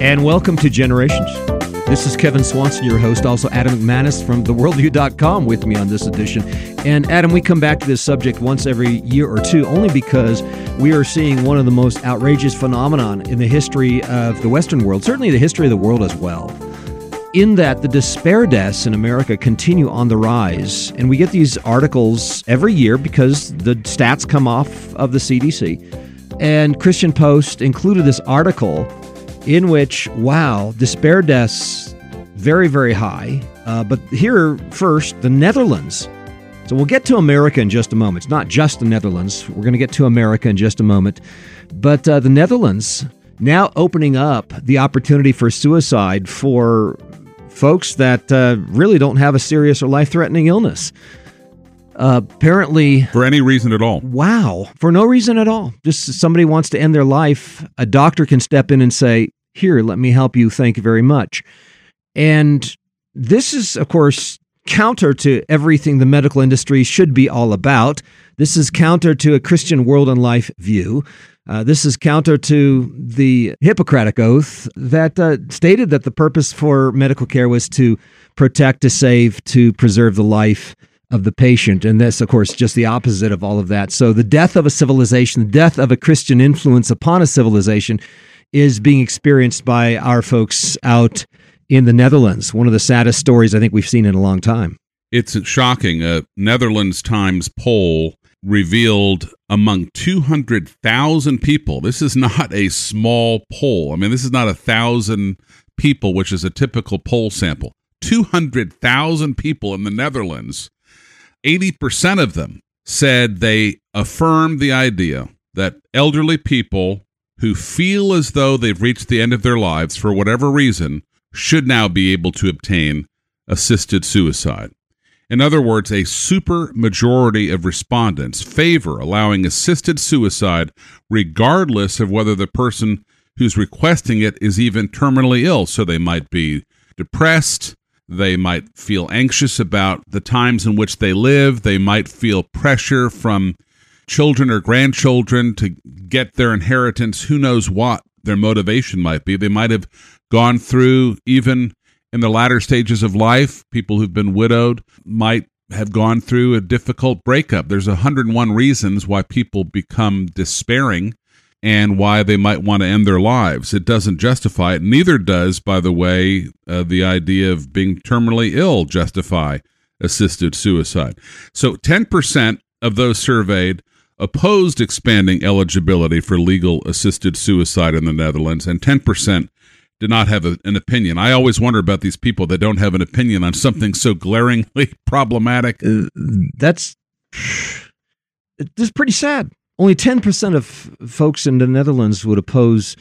And welcome to Generations. This is Kevin Swanson, your host, also Adam McManus from theworldview.com with me on this edition. And Adam, we come back to this subject once every year or two only because we are seeing one of the most outrageous phenomenon in the history of the Western world, certainly the history of the world as well. In that the despair deaths in America continue on the rise. And we get these articles every year because the stats come off of the CDC. And Christian Post included this article in which, wow, despair deaths very, very high. Uh, but here first, the Netherlands. So we'll get to America in just a moment. It's not just the Netherlands. We're going to get to America in just a moment. But uh, the Netherlands now opening up the opportunity for suicide for folks that uh, really don't have a serious or life threatening illness. Uh, apparently, for any reason at all. Wow, for no reason at all. Just somebody wants to end their life, a doctor can step in and say, "Here, let me help you. Thank you very much." And this is, of course, counter to everything the medical industry should be all about. This is counter to a Christian world and life view. Uh, this is counter to the Hippocratic oath that uh, stated that the purpose for medical care was to protect, to save, to preserve the life of the patient. And this, of course, just the opposite of all of that. So the death of a civilization, the death of a Christian influence upon a civilization is being experienced by our folks out in the Netherlands. One of the saddest stories I think we've seen in a long time. It's shocking. A Netherlands Times poll revealed among 200,000 people. This is not a small poll. I mean, this is not a thousand people, which is a typical poll sample. 200,000 people in the Netherlands 80% of them said they affirmed the idea that elderly people who feel as though they've reached the end of their lives for whatever reason should now be able to obtain assisted suicide. In other words, a super majority of respondents favor allowing assisted suicide regardless of whether the person who's requesting it is even terminally ill. So they might be depressed, they might feel anxious about the times in which they live. They might feel pressure from children or grandchildren to get their inheritance. Who knows what their motivation might be? They might have gone through, even in the latter stages of life, people who've been widowed might have gone through a difficult breakup. There's 101 reasons why people become despairing and why they might want to end their lives. It doesn't justify it. Neither does, by the way, uh, the idea of being terminally ill justify assisted suicide. So 10% of those surveyed opposed expanding eligibility for legal assisted suicide in the Netherlands, and 10% did not have a, an opinion. I always wonder about these people that don't have an opinion on something so glaringly problematic. Uh, that's it's pretty sad only 10% of folks in the Netherlands would oppose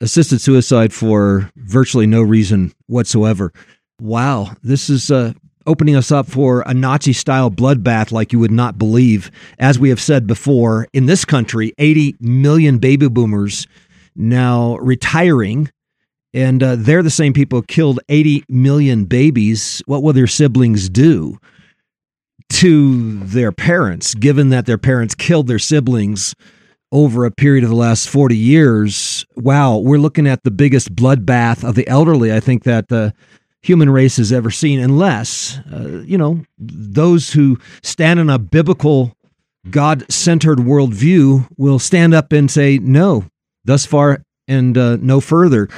assisted suicide for virtually no reason whatsoever. Wow, this is uh, opening us up for a Nazi style bloodbath like you would not believe. As we have said before, in this country, 80 million baby boomers now retiring. And uh, they're the same people who killed 80 million babies. What will their siblings do? to their parents, given that their parents killed their siblings over a period of the last 40 years. Wow, we're looking at the biggest bloodbath of the elderly, I think, that the human race has ever seen, unless, uh, you know, those who stand in a biblical, God centered worldview will stand up and say, no, thus far and uh, no further.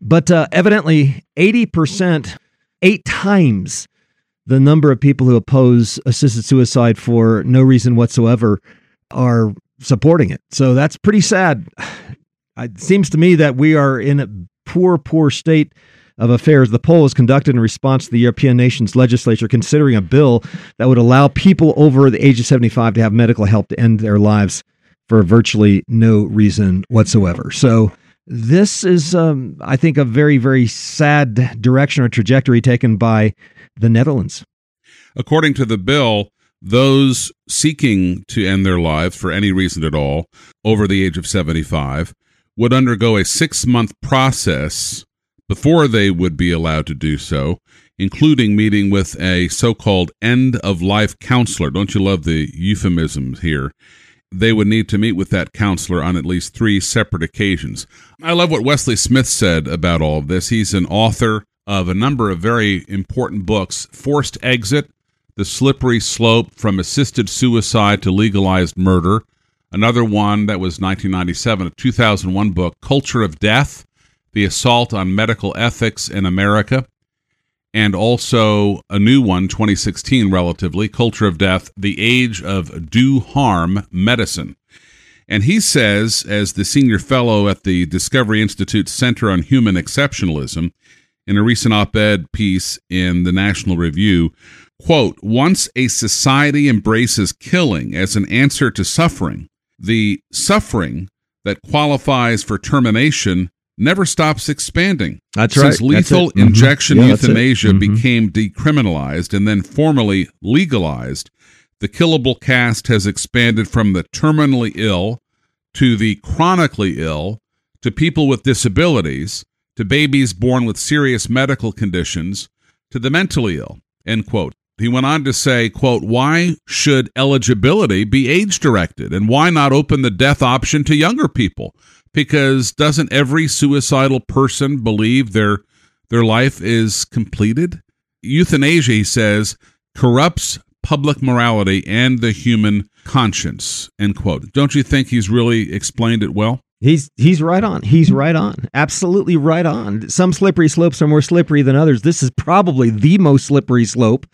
But uh, evidently, 80%, eight times the number of people who oppose assisted suicide for no reason whatsoever are supporting it. So that's pretty sad. It seems to me that we are in a poor, poor state of affairs. The poll was conducted in response to the European nation's legislature considering a bill that would allow people over the age of 75 to have medical help to end their lives for virtually no reason whatsoever. So this is, um, I think, a very, very sad direction or trajectory taken by the Netherlands. According to the bill, those seeking to end their lives for any reason at all over the age of 75 would undergo a six month process before they would be allowed to do so, including meeting with a so called end of life counselor. Don't you love the euphemisms here? They would need to meet with that counselor on at least three separate occasions. I love what Wesley Smith said about all of this. He's an author of a number of very important books Forced Exit, The Slippery Slope from Assisted Suicide to Legalized Murder. Another one that was 1997, a 2001 book, Culture of Death The Assault on Medical Ethics in America. And also a new one, 2016 relatively, Culture of Death The Age of Do Harm Medicine. And he says, as the senior fellow at the Discovery Institute Center on Human Exceptionalism, in a recent op-ed piece in the National Review, quote, once a society embraces killing as an answer to suffering, the suffering that qualifies for termination never stops expanding. That's Since right. Lethal. Mhm. injection Yeah, that's it. euthanasia Mhm. became decriminalized and then formally legalized, the killable caste has expanded from the terminally ill to the chronically ill to people with disabilities to babies born with serious medical conditions to the mentally ill end quote he went on to say quote why should eligibility be age directed and why not open the death option to younger people because doesn't every suicidal person believe their their life is completed euthanasia he says corrupts public morality and the human conscience end quote don't you think he's really explained it well He's he's right on. He's right on. Absolutely right on. Some slippery slopes are more slippery than others. This is probably the most slippery slope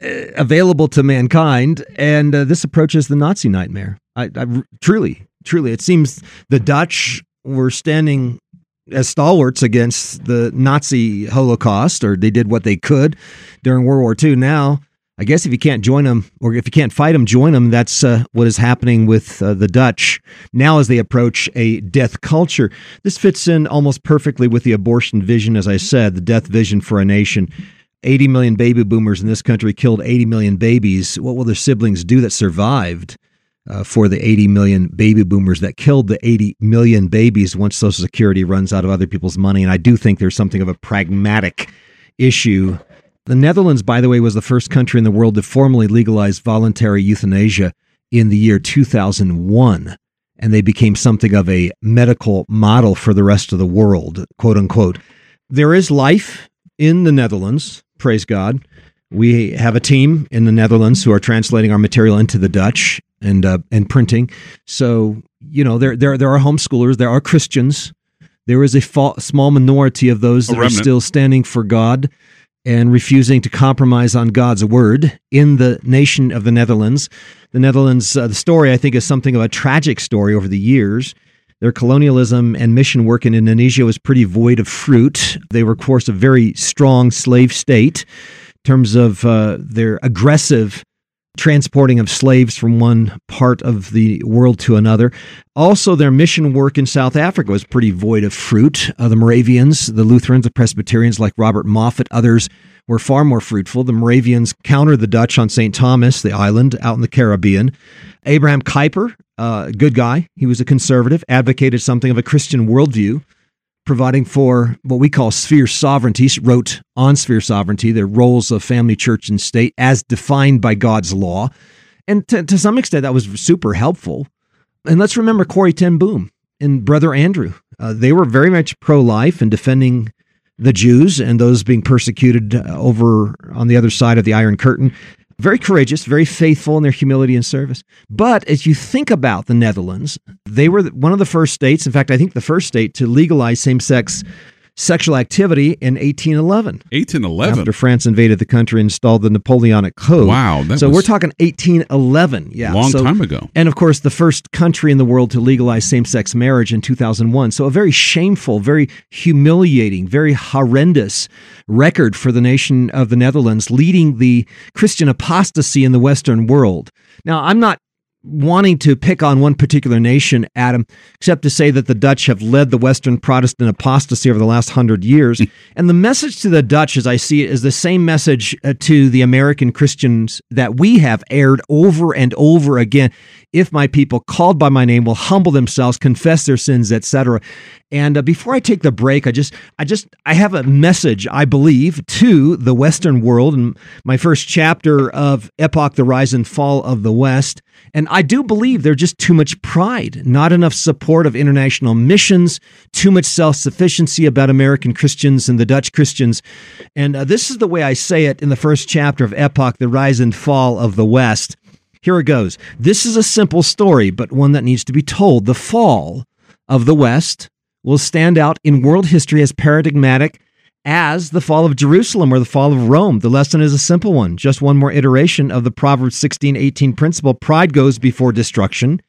uh, available to mankind, and uh, this approaches the Nazi nightmare. I, I truly, truly, it seems the Dutch were standing as stalwarts against the Nazi Holocaust, or they did what they could during World War II. Now I guess if you can't join them, or if you can't fight them, join them. That's uh, what is happening with uh, the Dutch now as they approach a death culture. This fits in almost perfectly with the abortion vision, as I said, the death vision for a nation. 80 million baby boomers in this country killed 80 million babies. What will their siblings do that survived uh, for the 80 million baby boomers that killed the 80 million babies once Social Security runs out of other people's money? And I do think there's something of a pragmatic issue the Netherlands, by the way, was the first country in the world to formally legalize voluntary euthanasia in the year 2001. And they became something of a medical model for the rest of the world, quote unquote. There is life in the Netherlands, praise God. We have a team in the Netherlands who are translating our material into the Dutch and uh, and printing. So you know there there there are homeschoolers, there are Christians. There is a fa- small minority of those that are still standing for God and refusing to compromise on God's word in the nation of the Netherlands. The Netherlands, uh, the story, I think, is something of a tragic story over the years. Their colonialism and mission work in Indonesia was pretty void of fruit. They were, of course, a very strong slave state in terms of uh, their aggressive transporting of slaves from one part of the world to another. Also, their mission work in South Africa was pretty void of fruit. Uh, the Moravians, the Lutherans, the Presbyterians like Robert Moffat, others were far more fruitful. The Moravians countered the Dutch on St. Thomas, the island out in the Caribbean. Abraham Kuyper, uh, good guy, he was a conservative, advocated something of a Christian worldview providing for what we call sphere sovereignty, wrote on sphere sovereignty, the roles of family, church, and state as defined by God's law. And to, to some extent, that was super helpful. And let's remember Corrie ten Boom and Brother Andrew. Uh, they were very much pro life and defending the Jews and those being persecuted uh, over on the other side of the Iron Curtain. Very courageous, very faithful in their humility and service. But as you think about the Netherlands, they were one of the first states, in fact, I think the first state to legalize same sex sexual activity in 1811. 1811. After France invaded the country and installed the Napoleonic Code. Wow, so we're talking 1811. Yeah. long so- time ago. and of course, the first country in the world to legalize same sex marriage in 2001. So, a very shameful, very humiliating, very horrendous record for the nation of the Netherlands, leading the Christian apostasy in the Western world. Now, I'm not wanting to pick on one particular nation, Adam, except to say that the Dutch have led the Western Protestant apostasy over the last hundred years. and the message to the Dutch, as I see it, is the same message uh, to the American Christians that we have aired over and over again. If my people called by my name will humble themselves, confess their sins, etc. And uh, before I take the break, I just, I just, I have a message, I believe, to the Western world. And my first chapter of Epoch: The Rise and Fall of the West. And I do believe there's just too much pride, not enough support of international missions, too much self sufficiency about American Christians and the Dutch Christians. And uh, this is the way I say it in the first chapter of Epoch: The Rise and Fall of the West. Here it goes. This is a simple story, but one that needs to be told. The fall of the West will stand out in world history as paradigmatic as the fall of Jerusalem or the fall of Rome. The lesson is a simple one, just one more iteration of the Proverbs 16 18 principle pride goes before destruction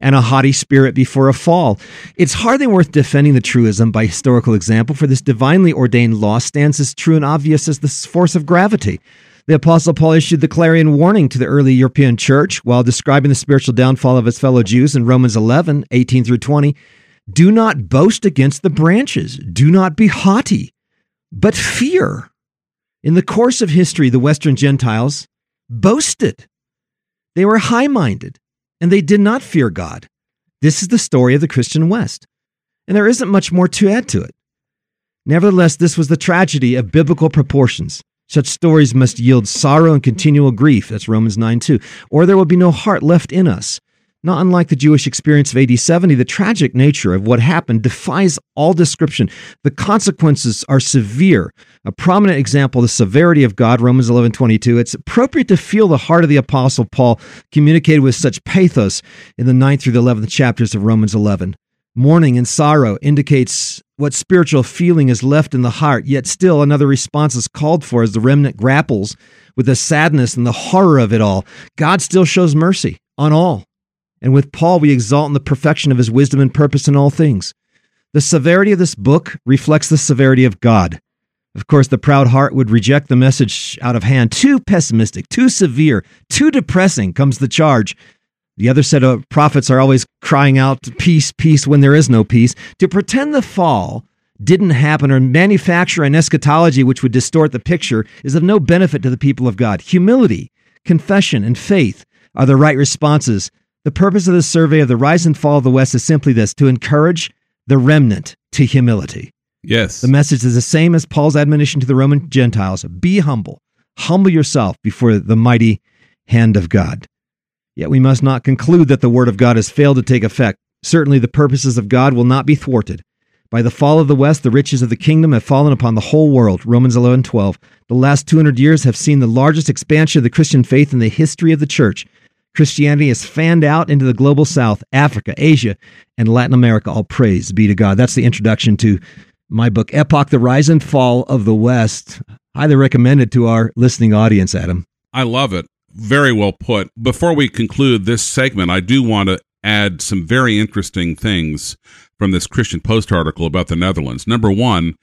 and a haughty spirit before a fall. It's hardly worth defending the truism by historical example, for this divinely ordained law stands as true and obvious as the force of gravity. The Apostle Paul issued the clarion warning to the early European church while describing the spiritual downfall of his fellow Jews in Romans 11 18 through 20. Do not boast against the branches. Do not be haughty, but fear. In the course of history, the Western Gentiles boasted. They were high minded, and they did not fear God. This is the story of the Christian West, and there isn't much more to add to it. Nevertheless, this was the tragedy of biblical proportions. Such stories must yield sorrow and continual grief. That's Romans 9 2. Or there will be no heart left in us. Not unlike the Jewish experience of AD 70, the tragic nature of what happened defies all description. The consequences are severe. A prominent example, the severity of God, Romans 11 22. It's appropriate to feel the heart of the Apostle Paul communicated with such pathos in the 9th through the 11th chapters of Romans 11. Mourning and sorrow indicates what spiritual feeling is left in the heart, yet still another response is called for as the remnant grapples with the sadness and the horror of it all. God still shows mercy on all and with Paul, we exalt in the perfection of his wisdom and purpose in all things. The severity of this book reflects the severity of God. Of course, the proud heart would reject the message out of hand. Too pessimistic, too severe, too depressing comes the charge. The other set of prophets are always crying out, Peace, peace, when there is no peace. To pretend the fall didn't happen or manufacture an eschatology which would distort the picture is of no benefit to the people of God. Humility, confession, and faith are the right responses the purpose of this survey of the rise and fall of the West is simply this to encourage the remnant to humility. Yes. The message is the same as Paul's admonition to the Roman Gentiles be humble, humble yourself before the mighty hand of God. Yet we must not conclude that the word of God has failed to take effect. Certainly, the purposes of God will not be thwarted. By the fall of the West, the riches of the kingdom have fallen upon the whole world. Romans 11 12. The last 200 years have seen the largest expansion of the Christian faith in the history of the church. Christianity has fanned out into the global south, Africa, Asia, and Latin America. All praise be to God. That's the introduction to my book, Epoch, The Rise and Fall of the West. Highly recommended to our listening audience, Adam. I love it. Very well put. Before we conclude this segment, I do want to add some very interesting things from this Christian Post article about the Netherlands. Number one,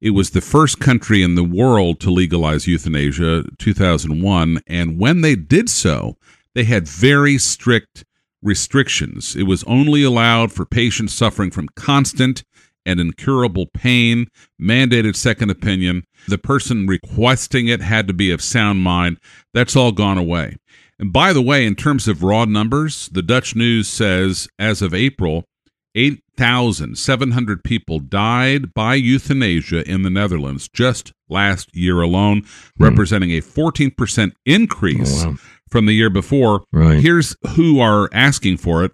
it was the first country in the world to legalize euthanasia, 2001. And when they did so, they had very strict restrictions. It was only allowed for patients suffering from constant and incurable pain, mandated second opinion. The person requesting it had to be of sound mind. That's all gone away. And by the way, in terms of raw numbers, the Dutch news says as of April, 8,700 people died by euthanasia in the Netherlands just last year alone, hmm. representing a 14% increase oh, wow from the year before. Right. Here's who are asking for it.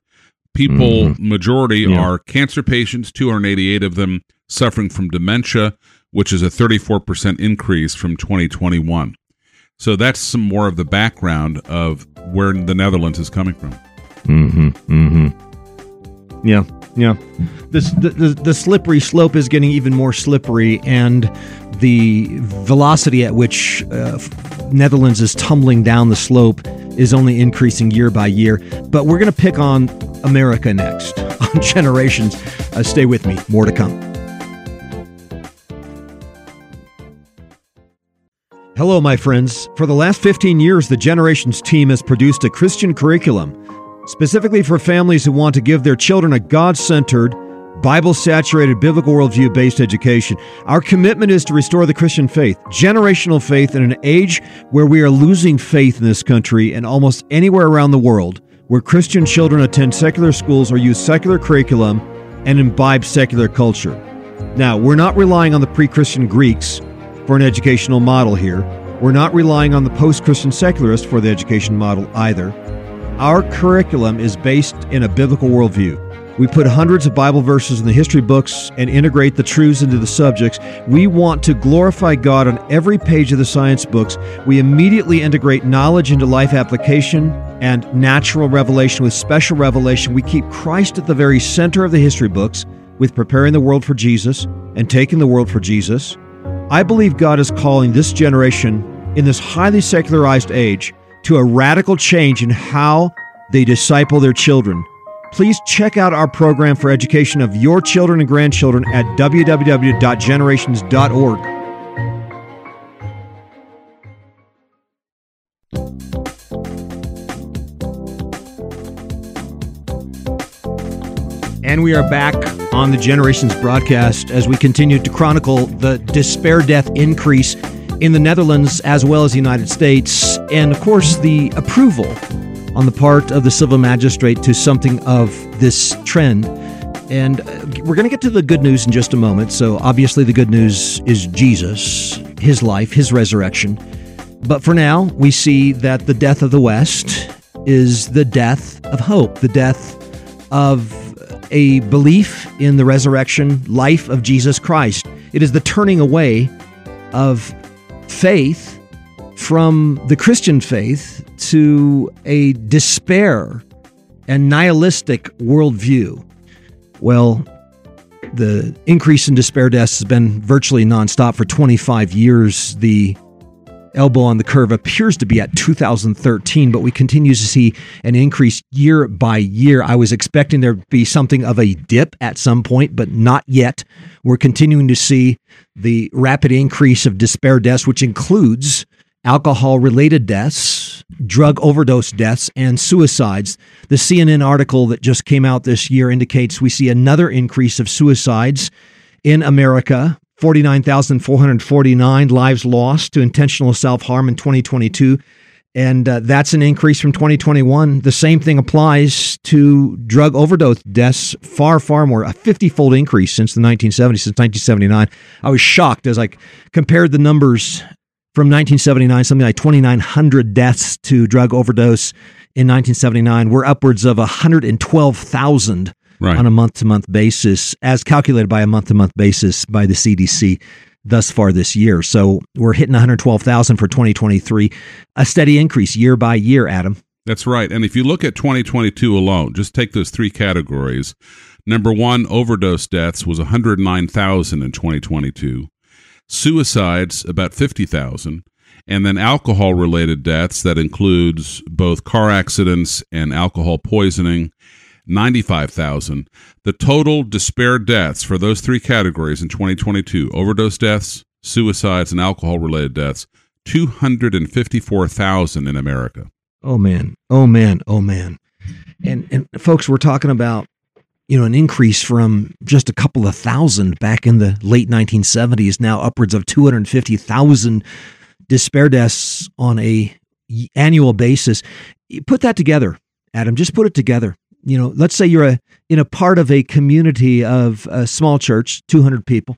People, mm-hmm. majority yeah. are cancer patients, 288 of them suffering from dementia, which is a 34% increase from 2021. So that's some more of the background of where the Netherlands is coming from. Mm-hmm. Mm-hmm. Yeah. Yeah. This the, the, the slippery slope is getting even more slippery, and the velocity at which uh, Netherlands is tumbling down the slope is only increasing year by year. But we're going to pick on America next on Generations. Uh, stay with me, more to come. Hello, my friends. For the last 15 years, the Generations team has produced a Christian curriculum specifically for families who want to give their children a God centered, Bible saturated, biblical worldview based education. Our commitment is to restore the Christian faith, generational faith, in an age where we are losing faith in this country and almost anywhere around the world, where Christian children attend secular schools or use secular curriculum and imbibe secular culture. Now, we're not relying on the pre Christian Greeks for an educational model here. We're not relying on the post Christian secularists for the education model either. Our curriculum is based in a biblical worldview. We put hundreds of Bible verses in the history books and integrate the truths into the subjects. We want to glorify God on every page of the science books. We immediately integrate knowledge into life application and natural revelation with special revelation. We keep Christ at the very center of the history books with preparing the world for Jesus and taking the world for Jesus. I believe God is calling this generation in this highly secularized age to a radical change in how they disciple their children. Please check out our program for education of your children and grandchildren at www.generations.org. And we are back on the Generations broadcast as we continue to chronicle the despair death increase in the Netherlands as well as the United States, and of course, the approval on the part of the civil magistrate to something of this trend. And uh, we're going to get to the good news in just a moment. So, obviously, the good news is Jesus, his life, his resurrection. But for now, we see that the death of the West is the death of hope, the death of a belief in the resurrection life of Jesus Christ. It is the turning away of faith from the Christian faith to a despair and nihilistic worldview. Well, the increase in despair deaths has been virtually nonstop for 25 years. The elbow on the curve appears to be at 2013, but we continue to see an increase year by year. I was expecting there to be something of a dip at some point, but not yet. We're continuing to see the rapid increase of despair deaths, which includes alcohol related deaths, drug overdose deaths, and suicides. The CNN article that just came out this year indicates we see another increase of suicides in America 49,449 lives lost to intentional self harm in 2022. And uh, that's an increase from 2021. The same thing applies to drug overdose deaths, far, far more, a 50 fold increase since the 1970s, since 1979. I was shocked as I compared the numbers from 1979, something like 2,900 deaths to drug overdose in 1979. We're upwards of 112,000 right. on a month to month basis, as calculated by a month to month basis by the CDC thus far this year. So we're hitting 112,000 for 2023, a steady increase year by year, Adam. That's right. And if you look at 2022 alone, just take those three categories. Number one, overdose deaths was 109,000 in 2022 suicides about 50,000 and then alcohol related deaths that includes both car accidents and alcohol poisoning 95,000 the total despair deaths for those three categories in 2022 overdose deaths suicides and alcohol related deaths 254,000 in America oh man oh man oh man and and folks we're talking about you know, an increase from just a couple of thousand back in the late 1970s, now upwards of 250,000 despair deaths on a annual basis. Put that together, Adam. Just put it together. You know, let's say you're a in a part of a community of a small church, 200 people.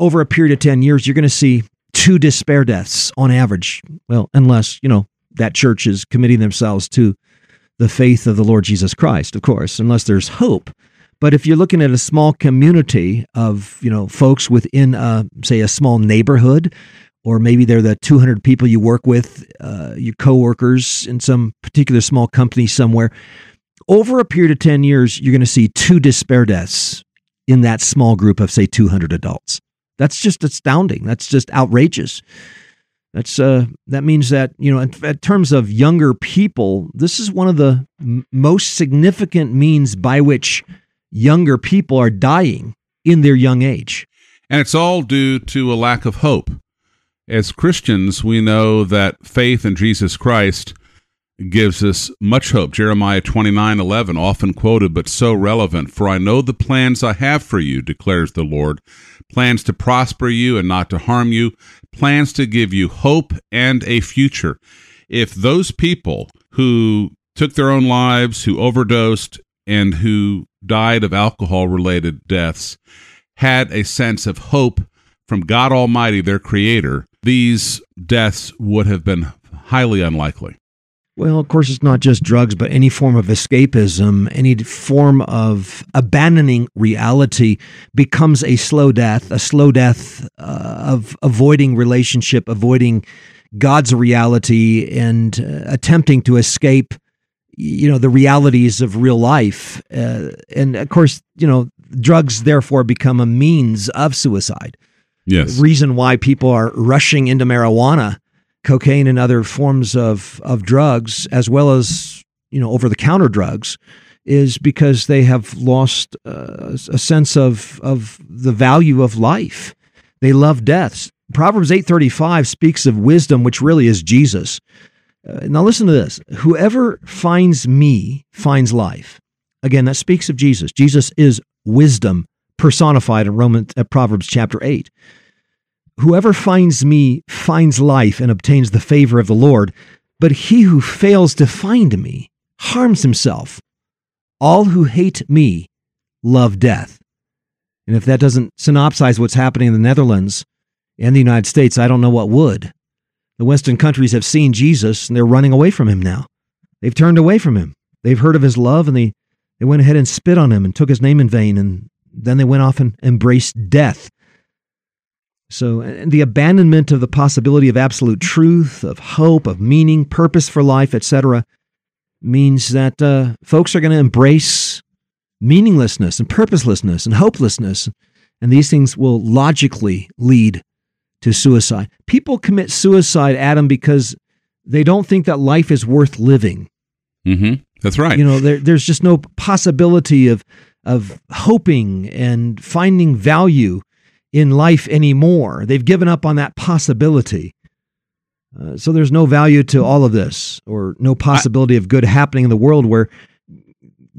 Over a period of 10 years, you're going to see two despair deaths on average. Well, unless, you know, that church is committing themselves to the faith of the Lord Jesus Christ, of course, unless there's hope. But if you're looking at a small community of, you know, folks within, a, say, a small neighborhood, or maybe they're the 200 people you work with, uh, your coworkers in some particular small company somewhere, over a period of 10 years, you're going to see two despair deaths in that small group of, say, 200 adults. That's just astounding. That's just outrageous. That's uh, that means that you know, in, in, terms of younger people, this is one of the m- most significant means by which younger people are dying in their young age. And it's all due to a lack of hope. As Christians, we know that faith in Jesus Christ gives us much hope. Jeremiah 29 11, often quoted, but so relevant. For I know the plans I have for you, declares the Lord plans to prosper you and not to harm you, plans to give you hope and a future. If those people who took their own lives, who overdosed, and who died of alcohol related deaths had a sense of hope from God Almighty, their creator, these deaths would have been highly unlikely. Well, of course, it's not just drugs, but any form of escapism, any form of abandoning reality becomes a slow death, a slow death uh, of avoiding relationship, avoiding God's reality, and uh, attempting to escape, you know, the realities of real life. Uh, and of course, you know, drugs therefore become a means of suicide. Yes. The reason why people are rushing into marijuana cocaine and other forms of, of drugs, as well as you know over the counter drugs, is because they have lost uh, a sense of of the value of life. They love death. Proverbs eight thirty five speaks of wisdom, which really is Jesus. Uh, now listen to this: Whoever finds me finds life. Again, that speaks of Jesus. Jesus is wisdom personified in Romans, uh, Proverbs chapter eight. Whoever finds me finds life and obtains the favor of the Lord, but he who fails to find me harms himself. All who hate me love death. And if that doesn't synopsize what's happening in the Netherlands and the United States, I don't know what would. The Western countries have seen Jesus and they're running away from him now. They've turned away from him. They've heard of his love and they, they went ahead and spit on him and took his name in vain. And then they went off and embraced death. So, the abandonment of the possibility of absolute truth, of hope, of meaning, purpose for life, etc., means that uh, folks are going to embrace meaninglessness and purposelessness and hopelessness. And these things will logically lead to suicide. People commit suicide, Adam, because they don't think that life is worth living. Mm-hmm. That's right. You know, there, there's just no possibility of of hoping and finding value in life anymore. They've given up on that possibility. Uh, so there's no value to all of this, or no possibility of good happening in the world where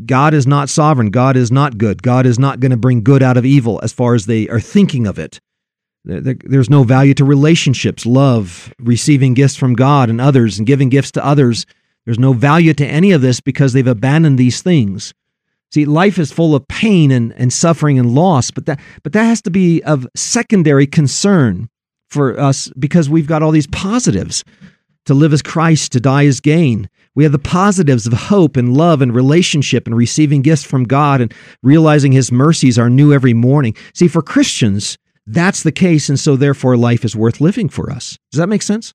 God is not sovereign. God is not good. God is not going to bring good out of evil as far as they are thinking of it. There's no value to relationships, love, receiving gifts from God and others, and giving gifts to others. There's no value to any of this because they've abandoned these things. See, life is full of pain and, and suffering and loss, but that but that has to be of secondary concern for us because we've got all these positives. To live as Christ, to die as gain. We have the positives of hope and love and relationship and receiving gifts from God and realizing His mercies are new every morning. See, for Christians, that's the case, and so therefore life is worth living for us. Does that make sense?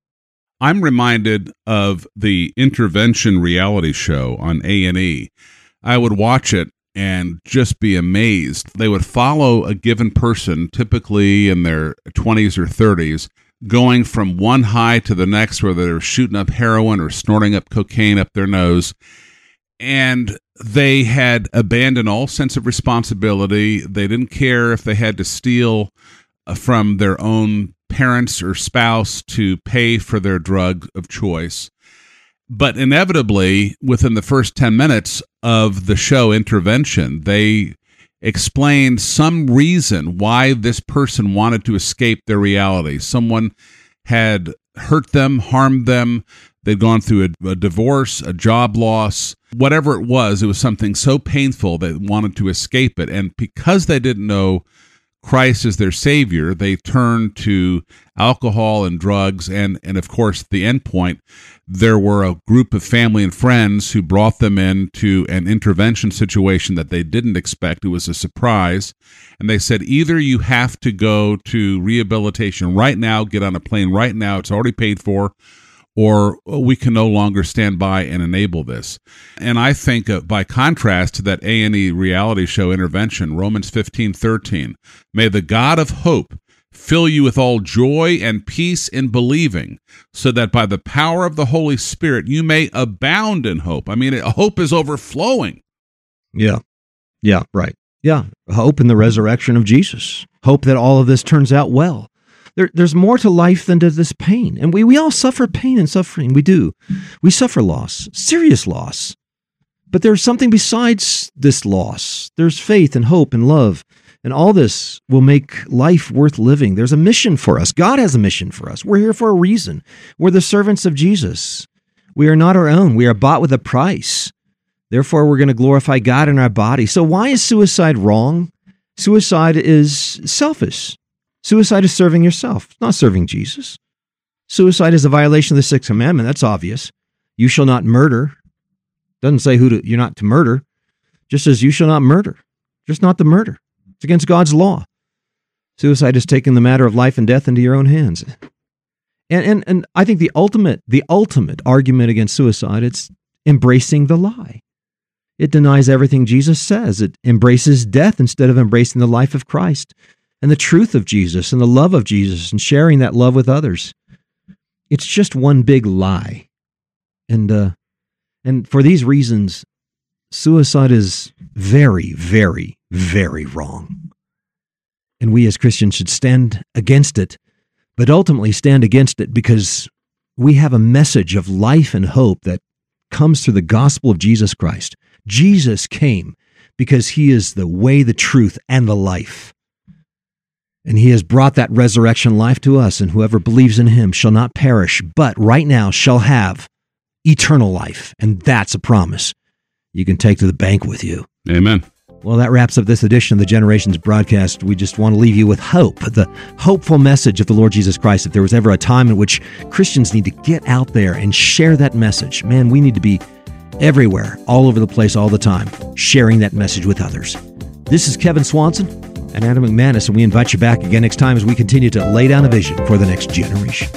I'm reminded of the intervention reality show on A and E I would watch it and just be amazed. They would follow a given person, typically in their 20s or 30s, going from one high to the next, where they're shooting up heroin or snorting up cocaine up their nose. And they had abandoned all sense of responsibility. They didn't care if they had to steal uh, from their own parents or spouse to pay for their drug of choice. But inevitably, within the first 10 minutes of the show intervention, they explained some reason why this person wanted to escape their reality. Someone had hurt them, harmed them, they'd gone through a, a, divorce, a job loss, whatever it was, it was something so painful they wanted to escape it. And because they didn't know Christ as their savior, they turned to alcohol and drugs, and and of course the end point. There were a group of family and friends who brought them into an intervention situation that they didn't expect. It was a surprise, and they said either you have to go to rehabilitation right now, get on a plane right now. It's already paid for or we can no longer stand by and enable this. And I think uh, by contrast to that A&E reality show intervention, Romans 15:13, may the God of hope fill you with all joy and peace in believing, so that by the power of the Holy Spirit you may abound in hope. I mean, hope is overflowing. Yeah. Yeah, right. Yeah, hope in the resurrection of Jesus. Hope that all of this turns out well there, there's more to life than to this pain. And we, we all suffer pain and suffering. We do. We suffer loss, serious loss. But there's something besides this loss. There's faith and hope and love. And all this will make life worth living. There's a mission for us. God has a mission for us. We're here for a reason. We're the servants of Jesus. We are not our own. We are bought with a price. Therefore, we're going to glorify God in our body. So, why is suicide wrong? Suicide is selfish. Suicide is serving yourself, not serving Jesus. Suicide is a violation of the sixth commandment. That's obvious. You shall not murder. Doesn't say who to, you're not to murder. Just says you shall not murder. Just not the murder. It's against God's law. Suicide is taking the matter of life and death into your own hands. And, and, and I think the ultimate, the ultimate argument against suicide, it's embracing the lie. It denies everything Jesus says. It embraces death instead of embracing the life of Christ and the truth of Jesus and the love of Jesus and sharing that love with others. It's just one big lie. And uh, and for these reasons, suicide is very, very, very wrong. And we as Christians should stand against it, but ultimately stand against it because we have a message of life and hope that comes through the gospel of Jesus Christ. Jesus came because he is the way, the truth, and the life. And he has brought that resurrection life to us, and whoever believes in him shall not perish, but right now shall have eternal life. And that's a promise you can take to the bank with you. Amen. Well, that wraps up this edition of the Generations broadcast. We just want to leave you with hope, the hopeful message of the Lord Jesus Christ. If there was ever a time in which Christians need to get out there and share that message, man, we need to be everywhere, all over the place, all the time, sharing that message with others. This is Kevin Swanson and Adam McManus, and we invite you back again next time as we continue to lay down a vision for the next generation.